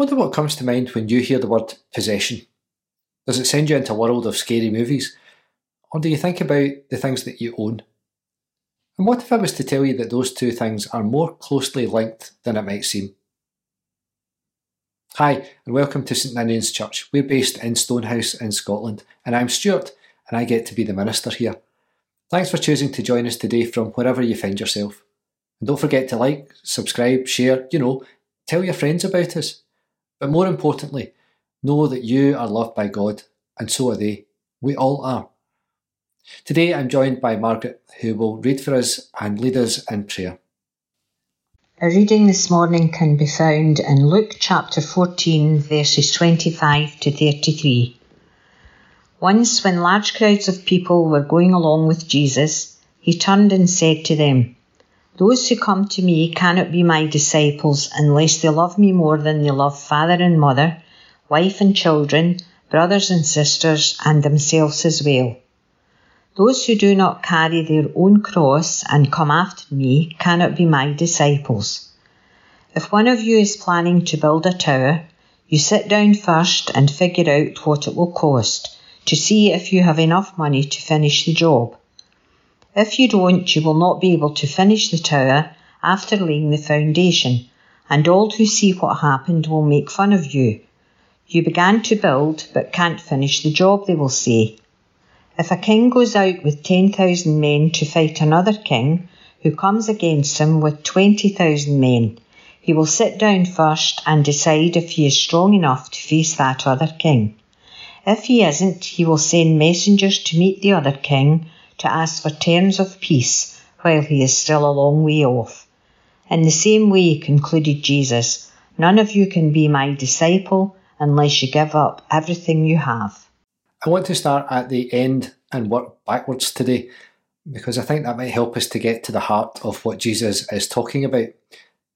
wonder what comes to mind when you hear the word possession. Does it send you into a world of scary movies? Or do you think about the things that you own? And what if I was to tell you that those two things are more closely linked than it might seem? Hi, and welcome to St Ninian's Church. We're based in Stonehouse in Scotland, and I'm Stuart, and I get to be the minister here. Thanks for choosing to join us today from wherever you find yourself. And don't forget to like, subscribe, share, you know, tell your friends about us. But more importantly, know that you are loved by God, and so are they. We all are. Today I'm joined by Margaret, who will read for us and lead us in prayer. A reading this morning can be found in Luke chapter 14, verses 25 to 33. Once, when large crowds of people were going along with Jesus, he turned and said to them, Those who come to me cannot be my disciples unless they love me more than they love father and mother, wife and children, brothers and sisters, and themselves as well. Those who do not carry their own cross and come after me cannot be my disciples. If one of you is planning to build a tower, you sit down first and figure out what it will cost to see if you have enough money to finish the job. If you don't, you will not be able to finish the tower after laying the foundation, and all who see what happened will make fun of you. You began to build but can't finish the job, they will say. If a king goes out with 10,000 men to fight another king who comes against him with 20,000 men, he will sit down first and decide if he is strong enough to face that other king. If he isn't, he will send messengers to meet the other king to ask for terms of peace while he is still a long way off. In the same way, concluded Jesus, none of you can be my disciple unless you give up everything you have. I want to start at the end and work backwards today because I think that might help us to get to the heart of what Jesus is talking about.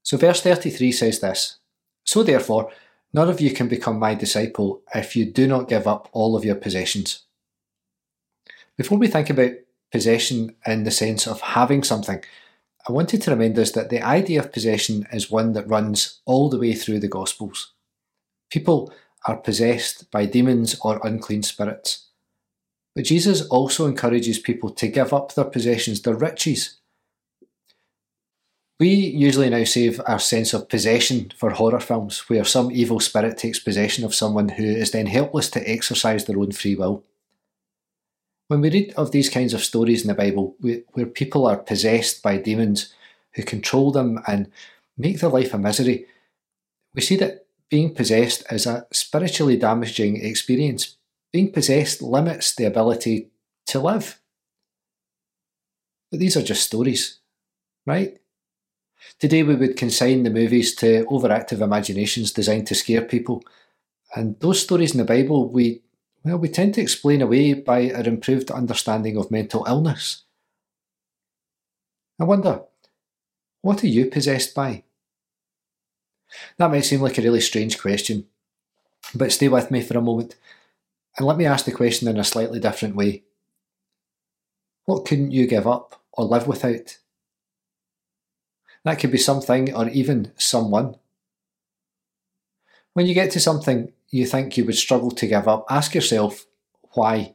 So, verse 33 says this So therefore, none of you can become my disciple if you do not give up all of your possessions. Before we think about possession in the sense of having something, I wanted to remind us that the idea of possession is one that runs all the way through the Gospels. People are possessed by demons or unclean spirits. But Jesus also encourages people to give up their possessions, their riches. We usually now save our sense of possession for horror films, where some evil spirit takes possession of someone who is then helpless to exercise their own free will. When we read of these kinds of stories in the Bible, where people are possessed by demons who control them and make their life a misery, we see that being possessed is a spiritually damaging experience. Being possessed limits the ability to live. But these are just stories, right? Today we would consign the movies to overactive imaginations designed to scare people. And those stories in the Bible we well we tend to explain away by our improved understanding of mental illness. I wonder, what are you possessed by? That might seem like a really strange question, but stay with me for a moment and let me ask the question in a slightly different way. What couldn't you give up or live without? That could be something or even someone. When you get to something you think you would struggle to give up, ask yourself why.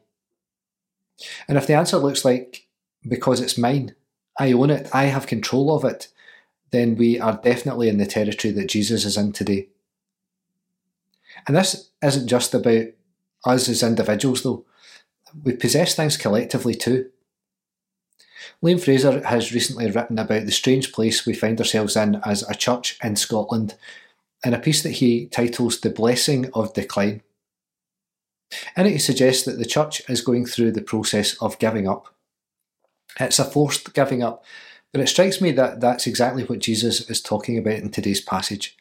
And if the answer looks like because it's mine, I own it, I have control of it, then we are definitely in the territory that Jesus is in today. And this isn't just about us as individuals, though. We possess things collectively too. Liam Fraser has recently written about the strange place we find ourselves in as a church in Scotland in a piece that he titles The Blessing of Decline. In it, he suggests that the church is going through the process of giving up. It's a forced giving up but it strikes me that that's exactly what Jesus is talking about in today's passage.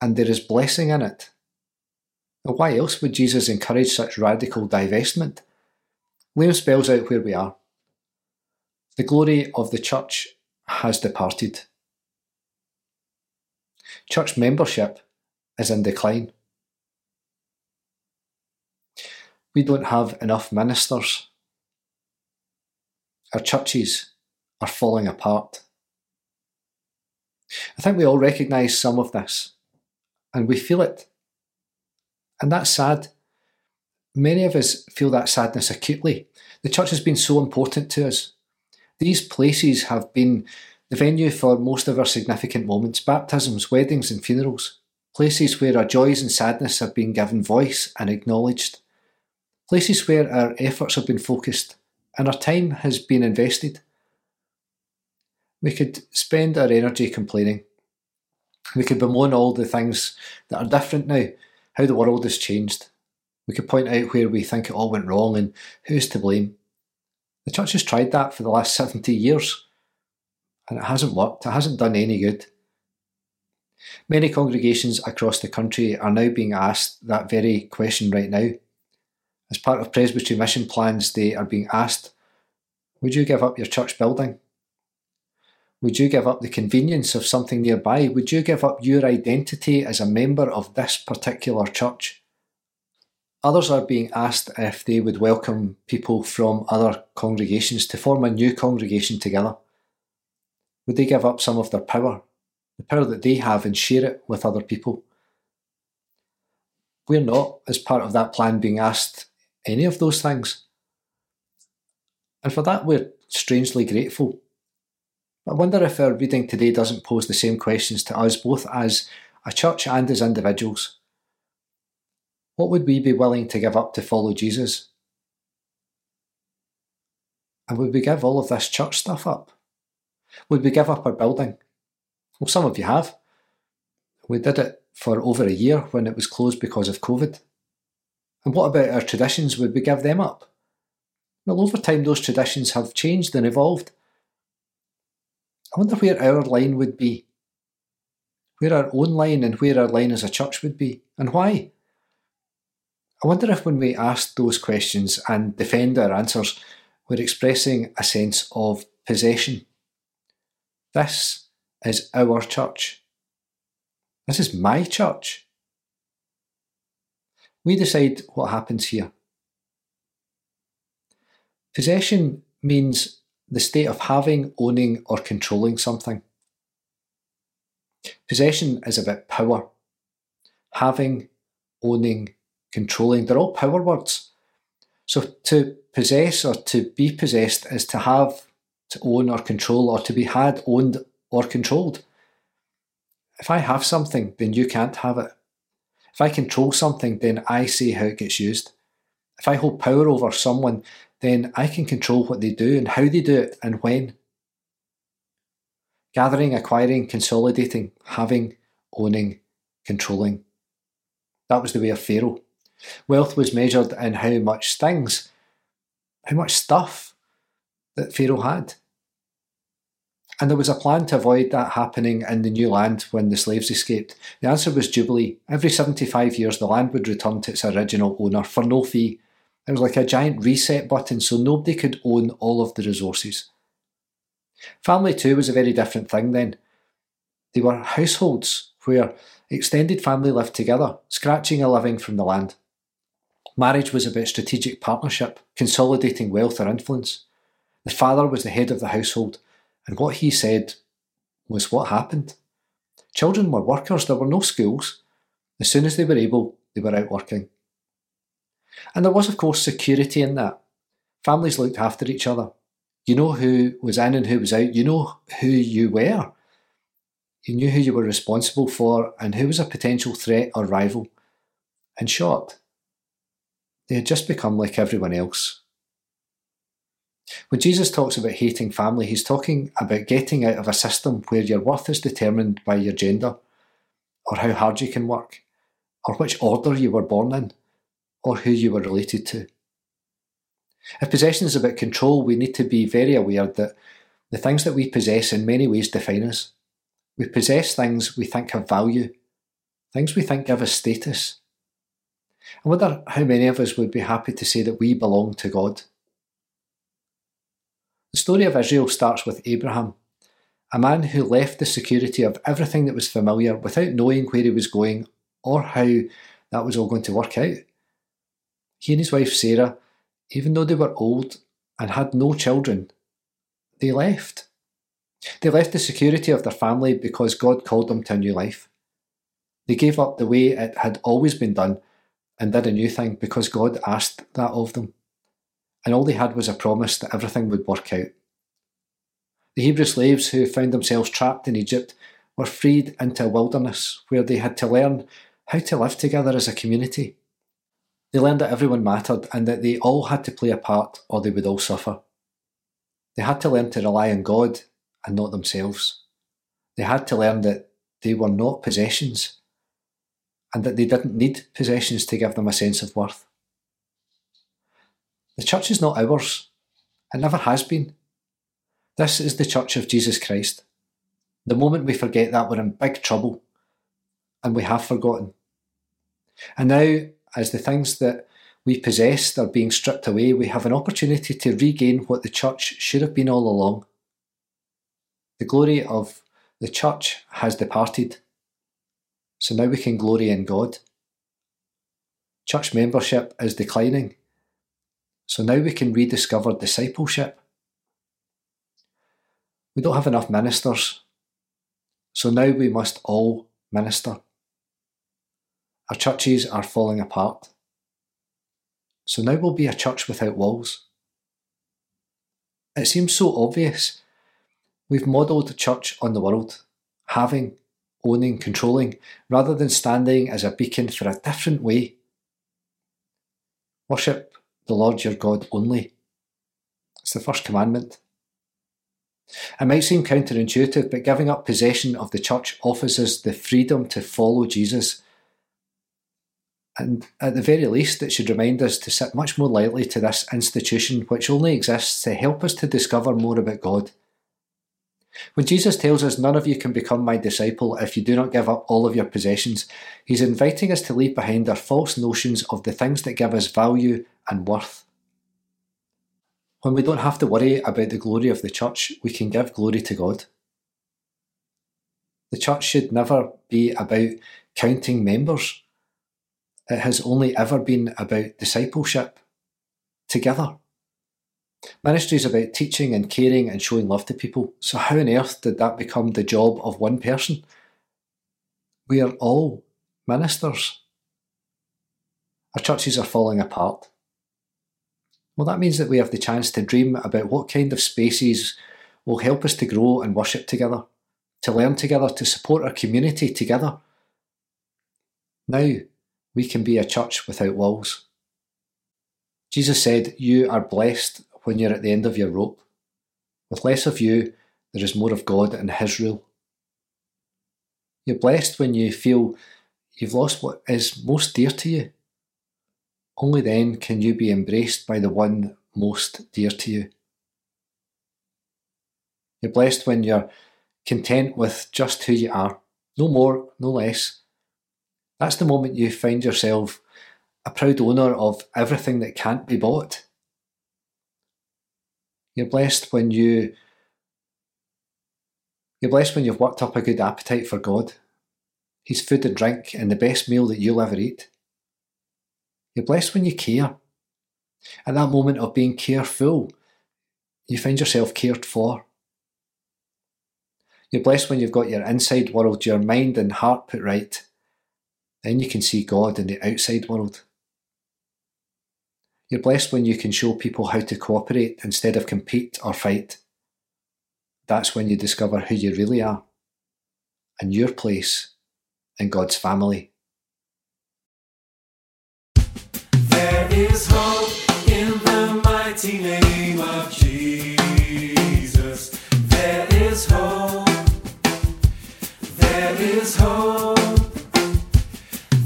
And there is blessing in it. Now, why else would Jesus encourage such radical divestment? Liam spells out where we are. The glory of the church has departed. Church membership is in decline. We don't have enough ministers. Our churches are falling apart. I think we all recognise some of this. and we feel it. And that's sad. Many of us feel that sadness acutely. The church has been so important to us. These places have been the venue for most of our significant moments baptisms, weddings, and funerals. Places where our joys and sadness have been given voice and acknowledged. Places where our efforts have been focused and our time has been invested. We could spend our energy complaining. We could bemoan all the things that are different now, how the world has changed. We could point out where we think it all went wrong and who's to blame. The church has tried that for the last 70 years, and it hasn't worked. It hasn't done any good. Many congregations across the country are now being asked that very question right now. As part of presbytery mission plans, they are being asked Would you give up your church building? Would you give up the convenience of something nearby? Would you give up your identity as a member of this particular church? Others are being asked if they would welcome people from other congregations to form a new congregation together. Would they give up some of their power, the power that they have, and share it with other people? We're not, as part of that plan, being asked any of those things. And for that, we're strangely grateful. I wonder if our reading today doesn't pose the same questions to us, both as a church and as individuals. What would we be willing to give up to follow Jesus? And would we give all of this church stuff up? Would we give up our building? Well, some of you have. We did it for over a year when it was closed because of COVID. And what about our traditions? Would we give them up? Well, over time, those traditions have changed and evolved. I wonder where our line would be, where our own line and where our line as a church would be, and why. I wonder if when we ask those questions and defend our answers, we're expressing a sense of possession. This is our church. This is my church. We decide what happens here. Possession means the state of having, owning, or controlling something. Possession is about power. Having, owning, controlling, they're all power words. So to possess or to be possessed is to have, to own or control, or to be had, owned, or controlled. If I have something, then you can't have it. If I control something, then I say how it gets used. If I hold power over someone, then I can control what they do and how they do it and when. Gathering, acquiring, consolidating, having, owning, controlling. That was the way of Pharaoh. Wealth was measured in how much things, how much stuff that Pharaoh had. And there was a plan to avoid that happening in the new land when the slaves escaped. The answer was Jubilee. Every 75 years, the land would return to its original owner for no fee. It was like a giant reset button so nobody could own all of the resources. Family too was a very different thing then. They were households where extended family lived together, scratching a living from the land. Marriage was about strategic partnership, consolidating wealth or influence. The father was the head of the household, and what he said was what happened. Children were workers, there were no schools. As soon as they were able, they were out working. And there was, of course, security in that. Families looked after each other. You know who was in and who was out. You know who you were. You knew who you were responsible for and who was a potential threat or rival. In short, they had just become like everyone else. When Jesus talks about hating family, he's talking about getting out of a system where your worth is determined by your gender, or how hard you can work, or which order you were born in or who you were related to. If possession is about control, we need to be very aware that the things that we possess in many ways define us. We possess things we think have value, things we think give us status. I wonder how many of us would be happy to say that we belong to God. The story of Israel starts with Abraham, a man who left the security of everything that was familiar without knowing where he was going or how that was all going to work out. He and his wife Sarah, even though they were old and had no children, they left. They left the security of their family because God called them to a new life. They gave up the way it had always been done and did a new thing because God asked that of them. And all they had was a promise that everything would work out. The Hebrew slaves who found themselves trapped in Egypt were freed into a wilderness where they had to learn how to live together as a community. They learned that everyone mattered and that they all had to play a part or they would all suffer. They had to learn to rely on God and not themselves. They had to learn that they were not possessions and that they didn't need possessions to give them a sense of worth. The church is not ours. It never has been. This is the church of Jesus Christ. The moment we forget that, we're in big trouble. And we have forgotten. And now, as the things that we possessed are being stripped away, we have an opportunity to regain what the church should have been all along. The glory of the church has departed. So now we can glory in God. Church membership is declining. So now we can rediscover discipleship. We don't have enough ministers. So now we must all minister. Our churches are falling apart. So now we'll be a church without walls. It seems so obvious. We've modelled church on the world, having, owning, controlling, rather than standing as a beacon for a different way. Worship the Lord your God only. It's the first commandment. It might seem counterintuitive, but giving up possession of the church offers us the freedom to follow Jesus. And at the very least, it should remind us to sit much more lightly to this institution which only exists to help us to discover more about God. When Jesus tells us, None of you can become my disciple if you do not give up all of your possessions, he's inviting us to leave behind our false notions of the things that give us value and worth. When we don't have to worry about the glory of the church, we can give glory to God. The church should never be about counting members. It has only ever been about discipleship together. Ministry is about teaching and caring and showing love to people. So, how on earth did that become the job of one person? We are all ministers. Our churches are falling apart. Well, that means that we have the chance to dream about what kind of spaces will help us to grow and worship together, to learn together, to support our community together. Now we can be a church without walls. Jesus said, You are blessed when you're at the end of your rope. With less of you, there is more of God and His rule. You're blessed when you feel you've lost what is most dear to you only then can you be embraced by the one most dear to you. You're blessed when you're content with just who you are, no more, no less. That's the moment you find yourself a proud owner of everything that can't be bought. You're blessed when you you're blessed when you've worked up a good appetite for God, His food and drink, and the best meal that you'll ever eat. You're blessed when you care. At that moment of being careful, you find yourself cared for. You're blessed when you've got your inside world, your mind and heart put right. Then you can see God in the outside world. You're blessed when you can show people how to cooperate instead of compete or fight. That's when you discover who you really are and your place in God's family. There is hope in the mighty name of Jesus. There is hope. There is hope.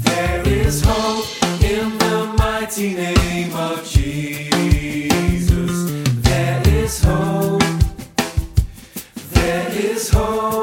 There is hope mighty name of Jesus. There is hope. There is hope.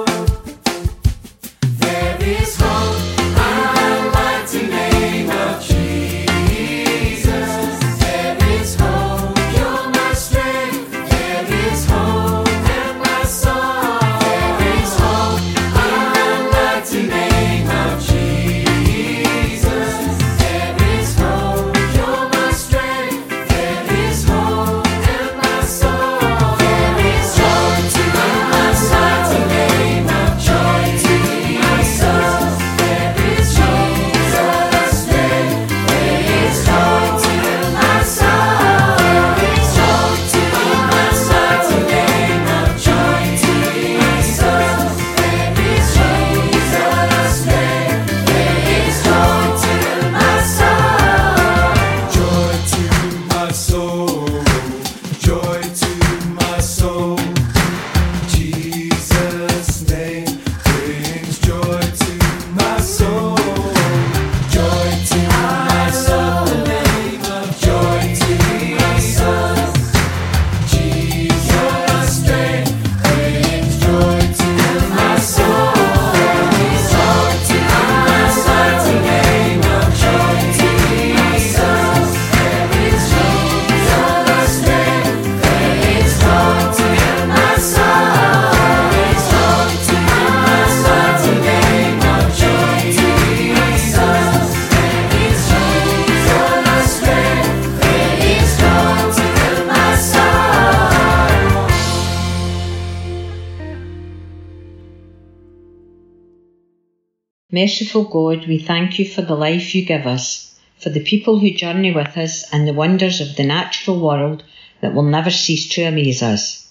Merciful God, we thank you for the life you give us, for the people who journey with us, and the wonders of the natural world that will never cease to amaze us.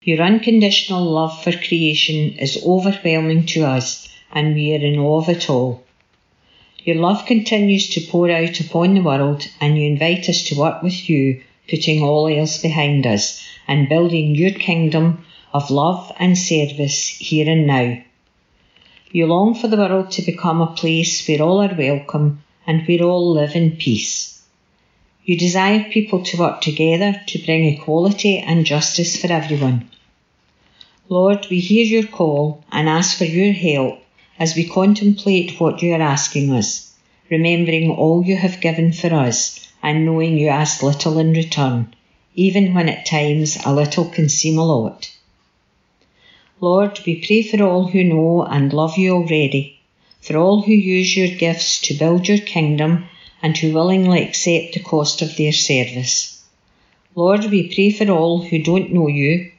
Your unconditional love for creation is overwhelming to us, and we are in awe of it all. Your love continues to pour out upon the world, and you invite us to work with you, putting all else behind us, and building your kingdom of love and service here and now. You long for the world to become a place where all are welcome and where all live in peace. You desire people to work together to bring equality and justice for everyone. Lord, we hear your call and ask for your help as we contemplate what you are asking us, remembering all you have given for us and knowing you ask little in return, even when at times a little can seem a lot. Lord, we pray for all who know and love you already, for all who use your gifts to build your kingdom and who willingly accept the cost of their service. Lord, we pray for all who don't know you,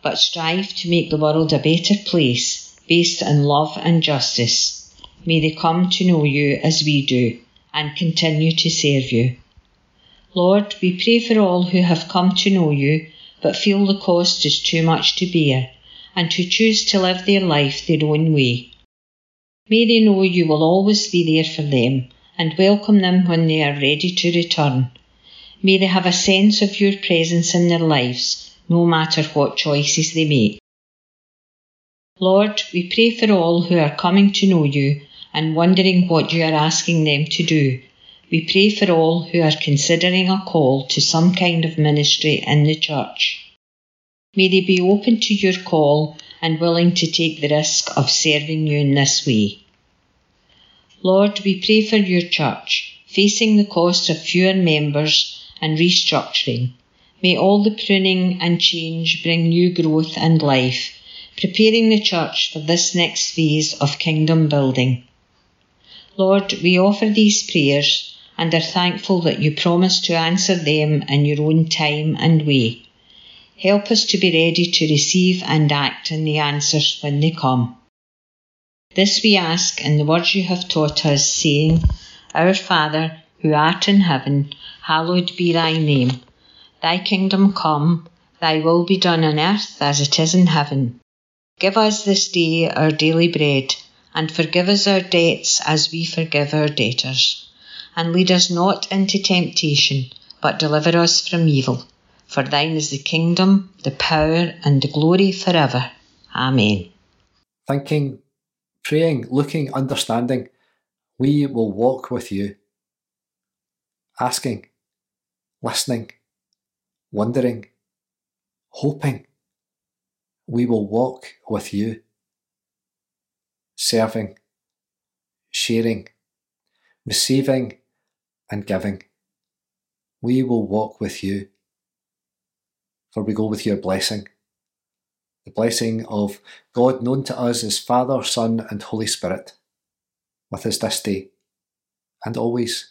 but strive to make the world a better place based on love and justice. May they come to know you as we do and continue to serve you. Lord, we pray for all who have come to know you but feel the cost is too much to bear and who choose to live their life their own way. May they know you will always be there for them and welcome them when they are ready to return. May they have a sense of your presence in their lives, no matter what choices they make. Lord, we pray for all who are coming to know you and wondering what you are asking them to do. We pray for all who are considering a call to some kind of ministry in the church. May they be open to your call and willing to take the risk of serving you in this way. Lord, we pray for your church, facing the cost of fewer members and restructuring. May all the pruning and change bring new growth and life, preparing the church for this next phase of kingdom building. Lord, we offer these prayers and are thankful that you promise to answer them in your own time and way. Help us to be ready to receive and act on the answers when they come. This we ask in the words you have taught us, saying, Our Father, who art in heaven, hallowed be thy name. Thy kingdom come, thy will be done on earth as it is in heaven. Give us this day our daily bread, and forgive us our debts as we forgive our debtors. And lead us not into temptation, but deliver us from evil. For thine is the kingdom, the power, and the glory forever. Amen. Thinking, praying, looking, understanding, we will walk with you. Asking, listening, wondering, hoping, we will walk with you. Serving, sharing, receiving, and giving. We will walk with you for we go with your blessing. The blessing of God known to us as Father, Son, and Holy Spirit, with us this day and always.